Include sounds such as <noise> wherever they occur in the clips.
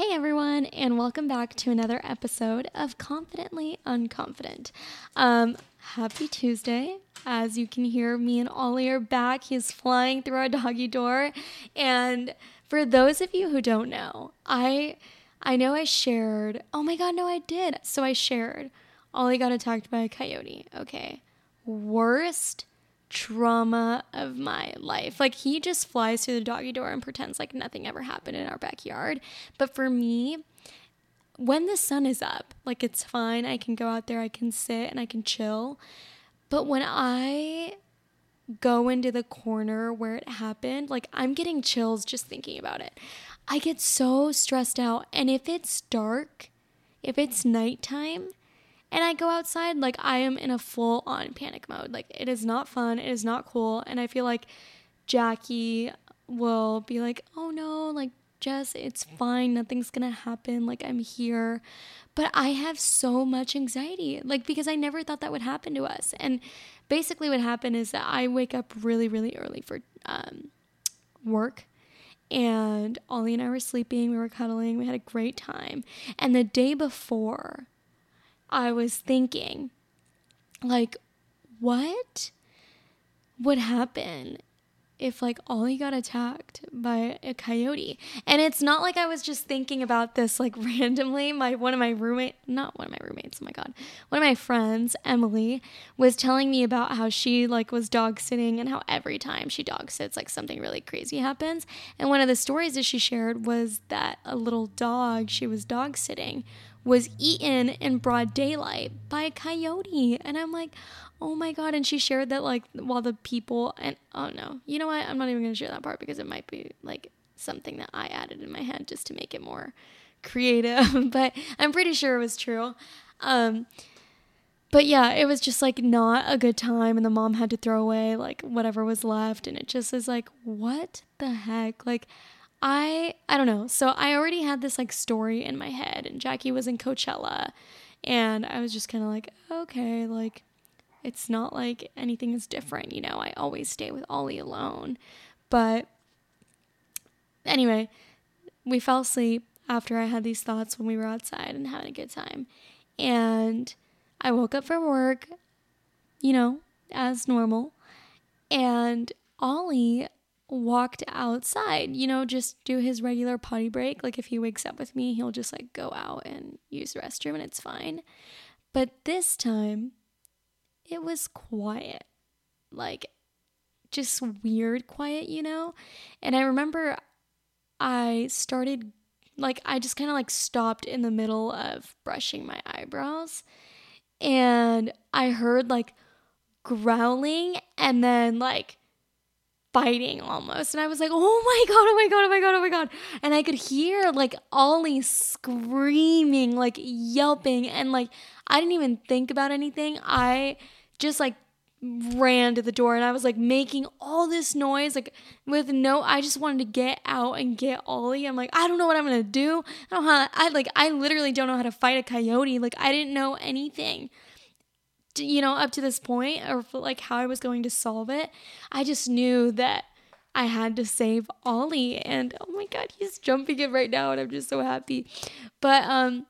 Hey everyone, and welcome back to another episode of Confidently Unconfident. Um, happy Tuesday. As you can hear, me and Ollie are back. He's flying through our doggy door. And for those of you who don't know, I I know I shared oh my god, no, I did. So I shared Ollie got attacked by a coyote. Okay. Worst trauma of my life. Like he just flies through the doggy door and pretends like nothing ever happened in our backyard. But for me, when the sun is up, like it's fine. I can go out there, I can sit and I can chill. But when I go into the corner where it happened, like I'm getting chills just thinking about it. I get so stressed out. And if it's dark, if it's nighttime, and I go outside, like I am in a full on panic mode. Like it is not fun, it is not cool. And I feel like Jackie will be like, oh no, like Jess, it's fine, nothing's gonna happen, like I'm here. But I have so much anxiety, like because I never thought that would happen to us. And basically, what happened is that I wake up really, really early for um, work and Ollie and I were sleeping, we were cuddling, we had a great time. And the day before, I was thinking, like, what would happen if like Ollie got attacked by a coyote. And it's not like I was just thinking about this like <laughs> randomly. My one of my roommate, not one of my roommates, oh my god. One of my friends, Emily, was telling me about how she like was dog sitting and how every time she dog sits like something really crazy happens. And one of the stories that she shared was that a little dog she was dog sitting was eaten in broad daylight by a coyote. And I'm like, oh my God. And she shared that, like, while the people, and oh no, you know what? I'm not even going to share that part because it might be like something that I added in my head just to make it more creative. <laughs> but I'm pretty sure it was true. Um, but yeah, it was just like not a good time, and the mom had to throw away like whatever was left, and it just is like, what the heck? Like, I I don't know. So I already had this like story in my head and Jackie was in Coachella and I was just kind of like, okay, like it's not like anything is different, you know. I always stay with Ollie alone. But anyway, we fell asleep after I had these thoughts when we were outside and having a good time. And I woke up from work, you know, as normal. And Ollie walked outside, you know, just do his regular potty break. Like if he wakes up with me, he'll just like go out and use the restroom and it's fine. But this time, it was quiet. Like just weird quiet, you know? And I remember I started like I just kind of like stopped in the middle of brushing my eyebrows and I heard like growling and then like fighting almost. And I was like, oh my God, oh my God, oh my God, oh my God. And I could hear like Ollie screaming, like yelping. And like, I didn't even think about anything. I just like ran to the door and I was like making all this noise, like with no, I just wanted to get out and get Ollie. I'm like, I don't know what I'm gonna do. I don't know how, I like, I literally don't know how to fight a coyote. Like, I didn't know anything you know, up to this point or like how I was going to solve it. I just knew that I had to save Ollie and oh my god, he's jumping it right now and I'm just so happy. But um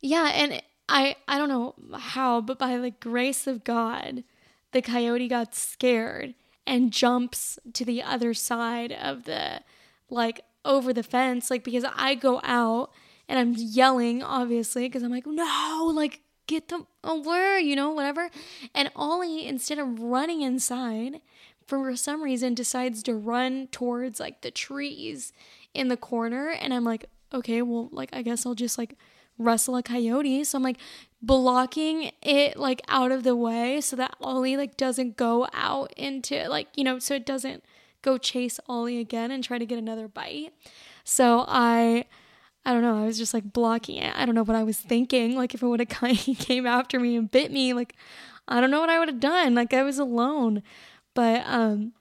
yeah, and I I don't know how, but by the grace of God, the coyote got scared and jumps to the other side of the like over the fence like because I go out and I'm yelling obviously because I'm like no like get them away, you know, whatever. And Ollie, instead of running inside, for some reason decides to run towards like the trees in the corner. And I'm like, okay, well, like, I guess I'll just like wrestle a coyote. So I'm like blocking it like out of the way so that Ollie like doesn't go out into like, you know, so it doesn't go chase Ollie again and try to get another bite. So I I don't know. I was just like blocking it. I don't know what I was thinking. Like if it would have <laughs> came after me and bit me, like I don't know what I would have done. Like I was alone. But um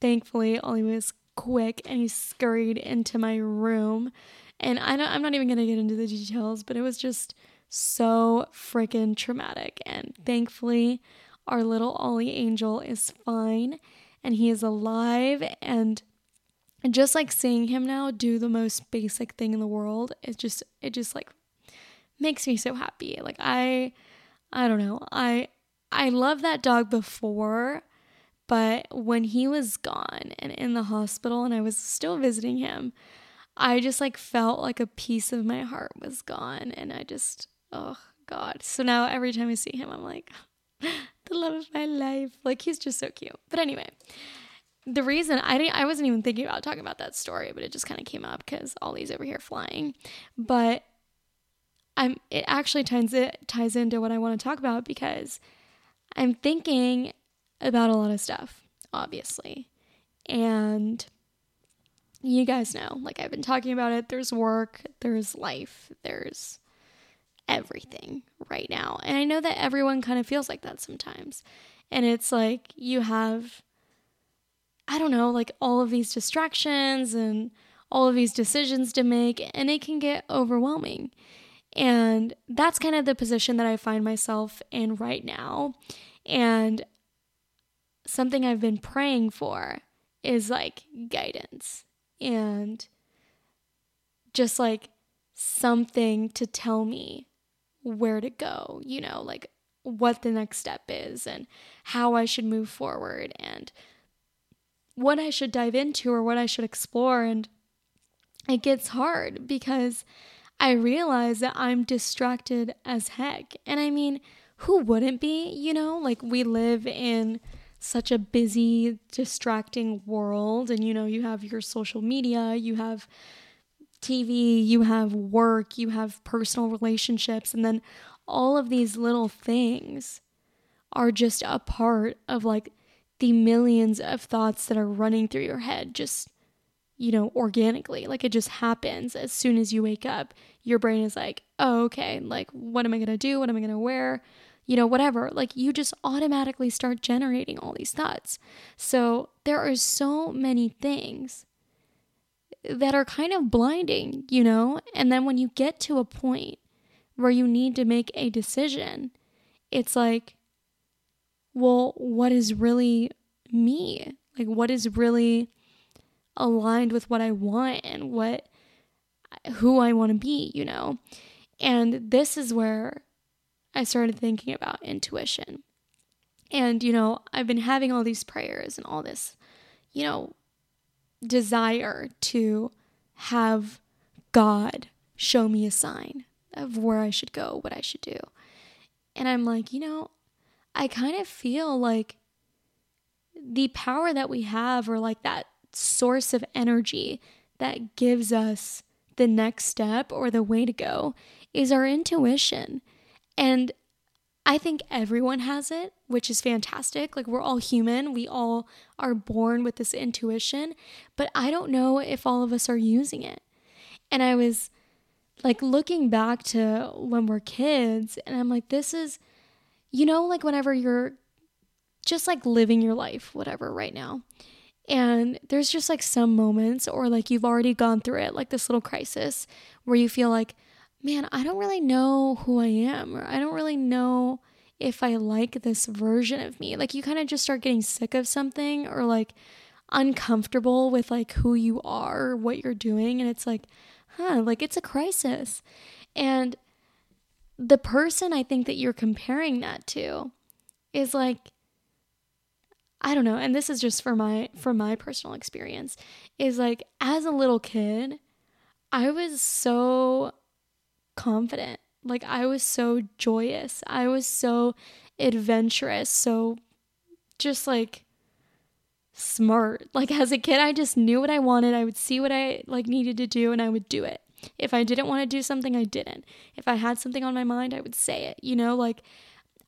thankfully Ollie was quick and he scurried into my room. And I don't, I'm not even gonna get into the details, but it was just so freaking traumatic. And thankfully, our little Ollie angel is fine and he is alive and And just like seeing him now do the most basic thing in the world, it just it just like makes me so happy. Like I I don't know. I I love that dog before, but when he was gone and in the hospital and I was still visiting him, I just like felt like a piece of my heart was gone and I just oh god. So now every time I see him I'm like <laughs> the love of my life. Like he's just so cute. But anyway, the reason I didn't I wasn't even thinking about talking about that story, but it just kind of came up cuz Ollie's over here flying. But I'm it actually ties it ties into what I want to talk about because I'm thinking about a lot of stuff, obviously. And you guys know, like I've been talking about it, there's work, there's life, there's everything right now. And I know that everyone kind of feels like that sometimes. And it's like you have, I don't know, like all of these distractions and all of these decisions to make, and it can get overwhelming. And that's kind of the position that I find myself in right now. And something I've been praying for is like guidance and just like something to tell me where to go, you know, like what the next step is and how I should move forward and what I should dive into or what I should explore. And it gets hard because I realize that I'm distracted as heck. And I mean, who wouldn't be? You know, like we live in such a busy, distracting world. And, you know, you have your social media, you have TV, you have work, you have personal relationships, and then all of these little things are just a part of like the millions of thoughts that are running through your head just you know organically. Like it just happens. As soon as you wake up your brain is like oh okay like what am i going to do? What am i going to wear? You know whatever. Like you just automatically start generating all these thoughts. So there are so many things that are kind of blinding, you know? And then when you get to a point where you need to make a decision, it's like, well, what is really me? Like, what is really aligned with what I want and what, who I want to be, you know? And this is where I started thinking about intuition. And, you know, I've been having all these prayers and all this, you know, desire to have God show me a sign of where I should go, what I should do. And I'm like, you know, I kind of feel like the power that we have, or like that source of energy that gives us the next step or the way to go, is our intuition. And I think everyone has it, which is fantastic. Like, we're all human, we all are born with this intuition, but I don't know if all of us are using it. And I was like looking back to when we're kids, and I'm like, this is, you know, like whenever you're just like living your life, whatever, right now. And there's just like some moments, or like you've already gone through it, like this little crisis where you feel like, man, I don't really know who I am, or I don't really know if I like this version of me. Like, you kind of just start getting sick of something or like uncomfortable with like who you are, what you're doing. And it's like, huh, like it's a crisis. And the person I think that you're comparing that to is like, I don't know, and this is just for my for my personal experience is like as a little kid, I was so confident. Like I was so joyous. I was so adventurous, so just like smart. Like as a kid, I just knew what I wanted. I would see what I like needed to do and I would do it. If I didn't want to do something, I didn't. If I had something on my mind, I would say it. You know, like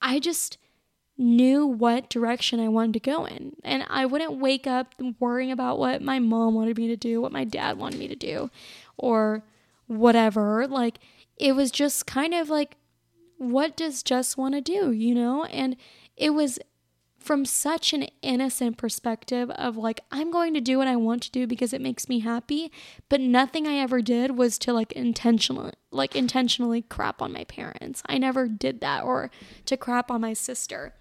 I just knew what direction I wanted to go in. And I wouldn't wake up worrying about what my mom wanted me to do, what my dad wanted me to do, or whatever. Like it was just kind of like, what does Jess want to do, you know? And it was from such an innocent perspective of like, I'm going to do what I want to do because it makes me happy. But nothing I ever did was to like intentionally, like intentionally crap on my parents. I never did that or to crap on my sister.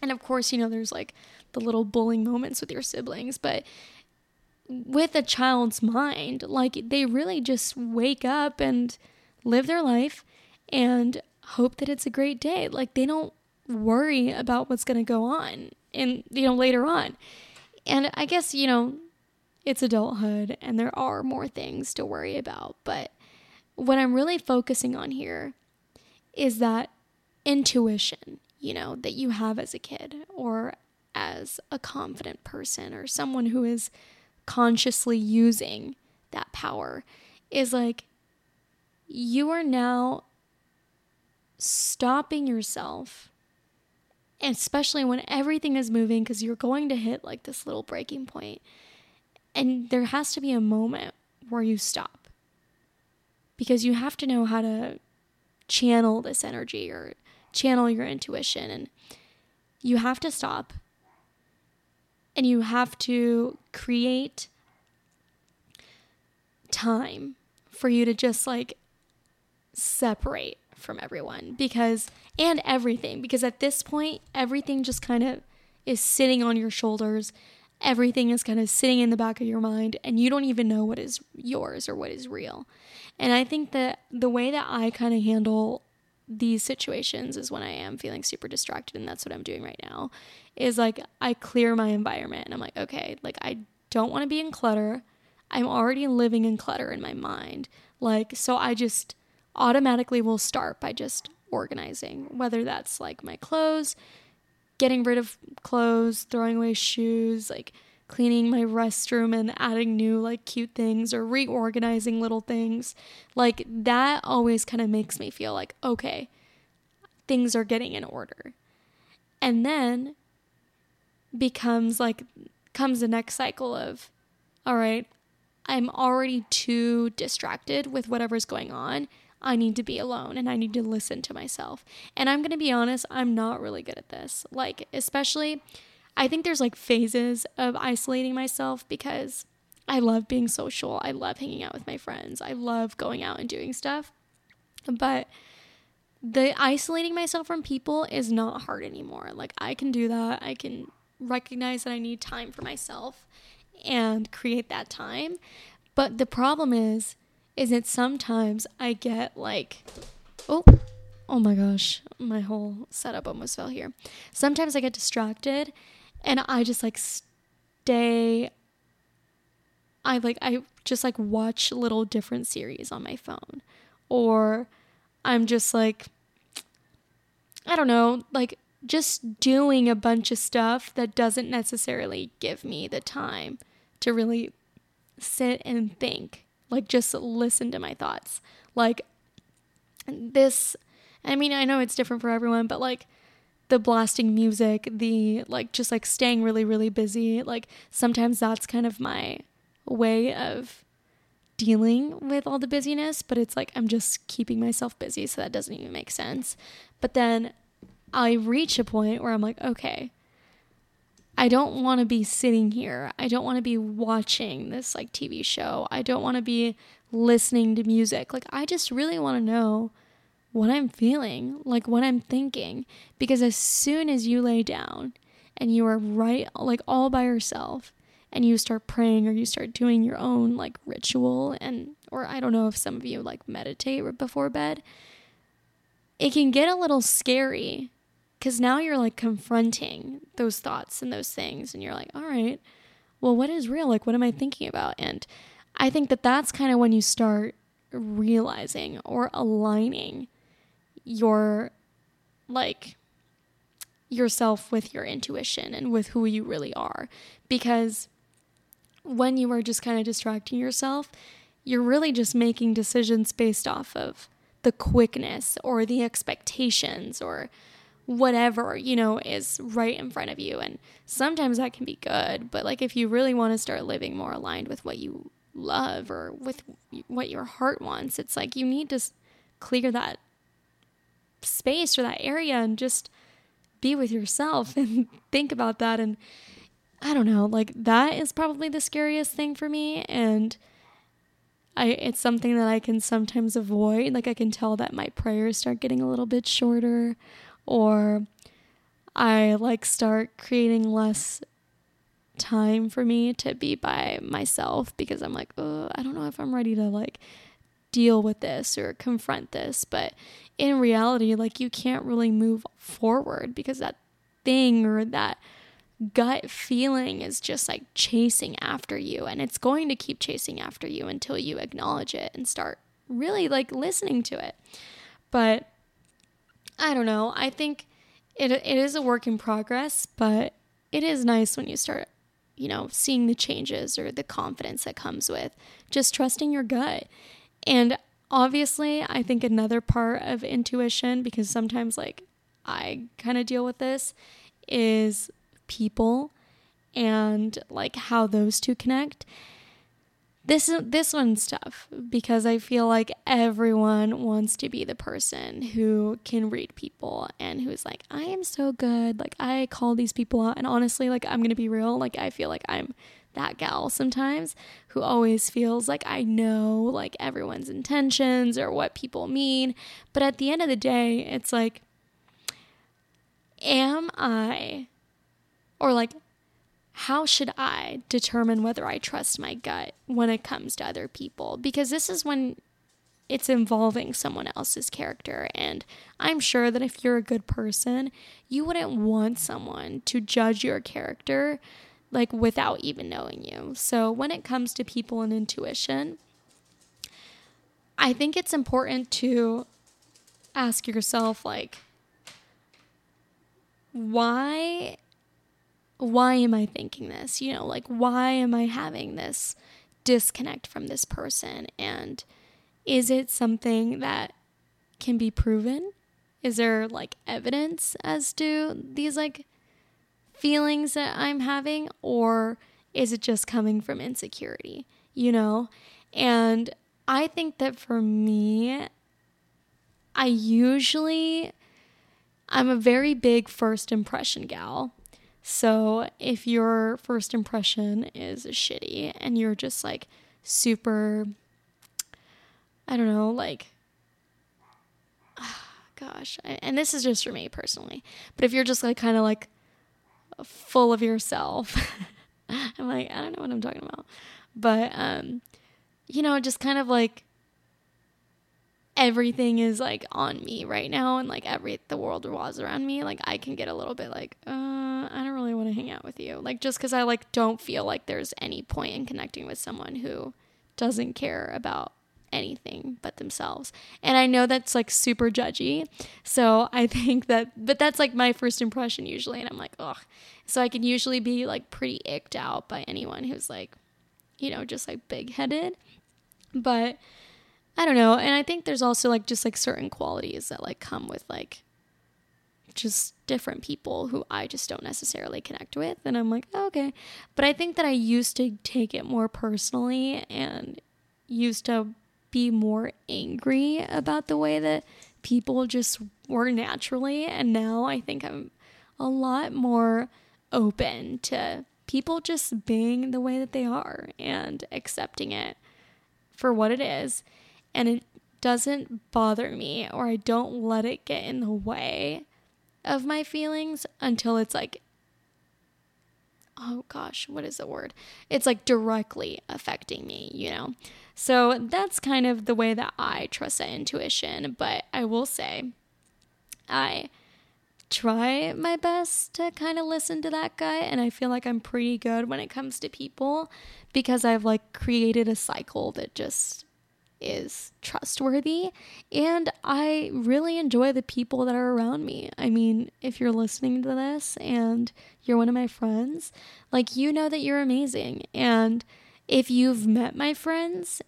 And of course, you know, there's like the little bullying moments with your siblings, but with a child's mind. Like they really just wake up and live their life and hope that it's a great day. Like they don't worry about what's going to go on and you know later on. And I guess, you know, it's adulthood and there are more things to worry about, but what I'm really focusing on here is that intuition, you know, that you have as a kid or as a confident person or someone who is consciously using that power is like you are now stopping yourself especially when everything is moving because you're going to hit like this little breaking point. And there has to be a moment where you stop. Because you have to know how to channel this energy or channel your intuition. And you have to stop. And you have to create time for you to just like separate from everyone because and everything because at this point everything just kind of is sitting on your shoulders. Everything is kind of sitting in the back of your mind and you don't even know what is yours or what is real. And i think that the way that i kind of handle these situations is when I am feeling super distracted and that's what I'm doing right now is like I clear my environment and I'm like okay like I don't want to be in clutter. I'm already living in clutter in my mind. Like so I just automatically will start by just organizing whether that's like my clothes getting rid of clothes throwing away shoes like cleaning my restroom and adding new like cute things or reorganizing little things. Like that always kind of makes me feel like okay, things are getting in order. And then becomes like comes the next cycle of all right, I'm already too distracted with whatever's going on. I need to be alone and I need to listen to myself. And I'm going to be honest, I'm not really good at this. Like, especially I think there's like phases of isolating myself because I love being social. I love hanging out with my friends. I love going out and doing stuff. But the isolating myself from people is not hard anymore. Like I can do that. I can recognize that I need time for myself and create that time. But the problem is is that sometimes I get like oh oh my gosh, my whole setup almost fell here. Sometimes I get distracted and I just like stay I like I just like watch little different series on my phone or I'm just like I don't know, like just doing a bunch of stuff that doesn't necessarily give me the time to really sit and think. Like just listen to my thoughts. Like this I mean, I know it's different for everyone, but like the blasting music, the like just like staying really, really busy. Like sometimes that's kind of my way of dealing with all the busyness, but it's like I'm just keeping myself busy, so that doesn't even make sense. But then I reach a point where I'm like, okay, I don't want to be sitting here. I don't want to be watching this like TV show. I don't want to be listening to music. Like I just really want to know what I'm feeling, like what I'm thinking. Because as soon as you lay down and you are right, like all by yourself, and you start praying or you start doing your own like ritual, and, or I don't know if some of you like meditate before bed, it can get a little scary because now you're like confronting those thoughts and those things, and you're like, all right, well, what is real? Like, what am I thinking about? And I think that that's kind of when you start realizing or aligning your like yourself with your intuition and with who you really are because when you are just kind of distracting yourself you're really just making decisions based off of the quickness or the expectations or whatever you know is right in front of you. And sometimes that can be good but like if you really want to start living more aligned with what you love or with what your heart wants it's like you need to clear that space or that area and just be with yourself <laughs> and think about that. And I don't know, like that is probably the scariest thing for me. And I it's something that I can sometimes avoid. Like I can tell that my prayers start getting a little bit shorter or I like start creating less time for me to be by myself because I'm like, oh, I don't know if I'm ready to like deal with this or confront this. But in reality, like you can't really move forward because that thing or that gut feeling is just like chasing after you and it's going to keep chasing after you until you acknowledge it and start really like listening to it. But I don't know. I think it it is a work in progress, but it is nice when you start, you know, seeing the changes or the confidence that comes with just trusting your gut. And obviously, I think another part of intuition because sometimes like I kind of deal with this is people and like how those two connect. This this one's tough because I feel like everyone wants to be the person who can read people and who's like, I am so good. Like I call these people out and honestly, like I'm gonna be real, like I feel like I'm that gal sometimes who always feels like I know like everyone's intentions or what people mean. But at the end of the day, it's like, am I or like, how should I determine whether I trust my gut when it comes to other people? Because this is when it's involving someone else's character. And I'm sure that if you're a good person, you wouldn't want someone to judge your character like without even knowing you. So when it comes to people and intuition, I think it's important to ask yourself like why why am I thinking this? You know, like, why am I having this disconnect from this person? And is it something that can be proven? Is there like evidence as to these like feelings that I'm having? Or is it just coming from insecurity? You know? And I think that for me, I usually, I'm a very big first impression gal. So if your first impression is shitty and you're just like super, I don't know, like, <sighs> gosh, and this is just for me personally, but if you're just like kind of like full of yourself, <laughs> I'm like, I don't know what I'm talking about, but, um, you know, just kind of like everything is like on me right now and like every the world revolves around me like i can get a little bit like uh really want to hang out with you. Like just because i like don't feel like there's any point in connecting with someone who doesn't care about anything but themselves. And i know that's like super judgy so i <laughs> think that but that's like my first impression usually and i'm like ugh. So i can usually be like pretty icked out by anyone who's like you know just like big headed but I don't know. And I think there's also like just like certain qualities that like come with like just different people who I just don't necessarily connect with. And I'm like, oh, okay. But I think that I used to take it more personally and used to be more angry about the way that people just were naturally. And now I think I'm a lot more open to people just being the way that they are and accepting it for what it is and it doesn't bother me or I don't let it get in the way of my feelings until it's like oh gosh, what is the word? It's like directly affecting me, you know? So that's kind of the way that I trust that intuition. But I will say, I try my best to kind of listen to that guy. And I feel like I'm pretty good when it comes to people because I've like created a cycle that just is trustworthy and I really enjoy the people that are around me. I mean, if you're listening to this and you're one of my friends, like you know that you're amazing. And if you've met my friends,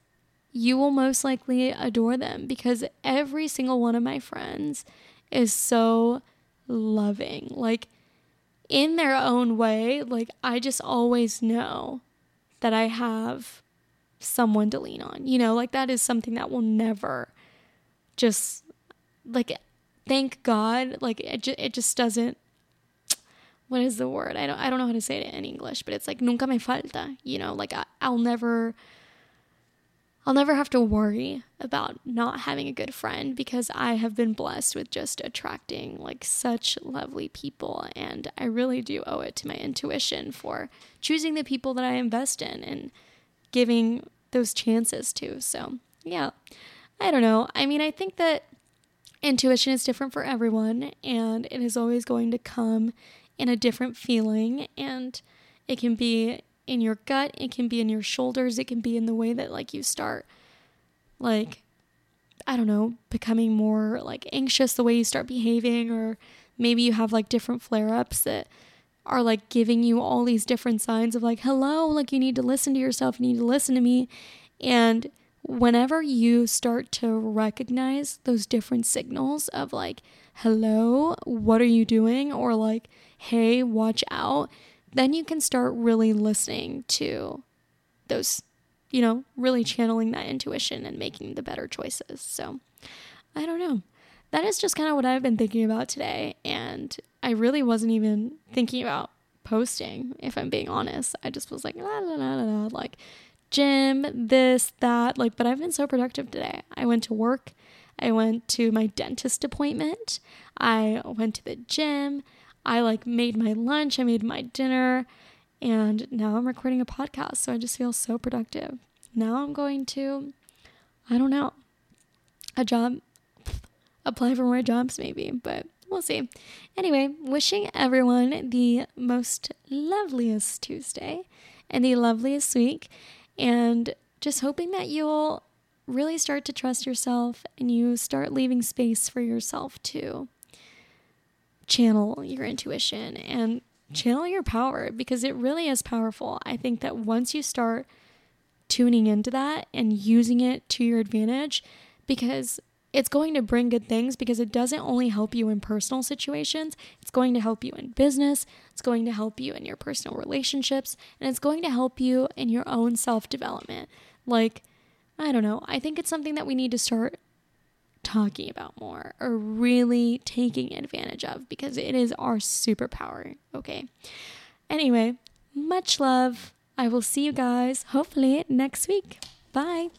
you will most likely adore them because every single one of my friends is so loving. Like in their own way, like I just always know that I have someone to lean on. You know, like that is something that will never just like thank God, like it just, it just doesn't what is the word? I don't I don't know how to say it in English, but it's like nunca me falta, you know, like I, I'll never I'll never have to worry about not having a good friend because I have been blessed with just attracting like such lovely people. And I really do owe it to my intuition for choosing the people that I invest in and giving those chances to. So, yeah, I don't know. I mean, I think that intuition is different for everyone and it is always going to come in a different feeling. And it can be in your gut, it can be in your shoulders, it can be in the way that like you start like I don't know, becoming more like anxious the way you start behaving or maybe you have like different flare-ups that are like giving you all these different signs of like hello, like you need to listen to yourself, you need to listen to me. And whenever you start to recognize those different signals of like hello, what are you doing or like hey, watch out, then you can start really listening to those, you know, really channeling that intuition and making the better choices. So I don't know. That is just kind of what I've been thinking about today. And I really wasn't even thinking about posting, if I'm being honest. I just was like, la, la, la, la, like gym, this, that. Like, but I've been so productive today. I went to work. I went to my dentist appointment. I went to the gym. I like made my lunch, I made my dinner, and now I'm recording a podcast. So I just feel so productive. Now I'm going to, I don't know, a job, apply for more jobs maybe, but we'll see. Anyway, wishing everyone the most loveliest Tuesday and the loveliest week, and just hoping that you'll really start to trust yourself and you start leaving space for yourself to channel your intuition and channel your power because it really is powerful. I think that once you start tuning into that and using it to your advantage, because it's going to bring good things because it doesn't only help you in personal situations, it's going to help you in business, it's going to help you in your personal relationships, and it's going to help you in your own self development. Like, I don't know, I think it's something that we need to start talking about more or really taking advantage of because it is our superpower. Okay. Anyway, much love. I will see you guys hopefully next week. Bye.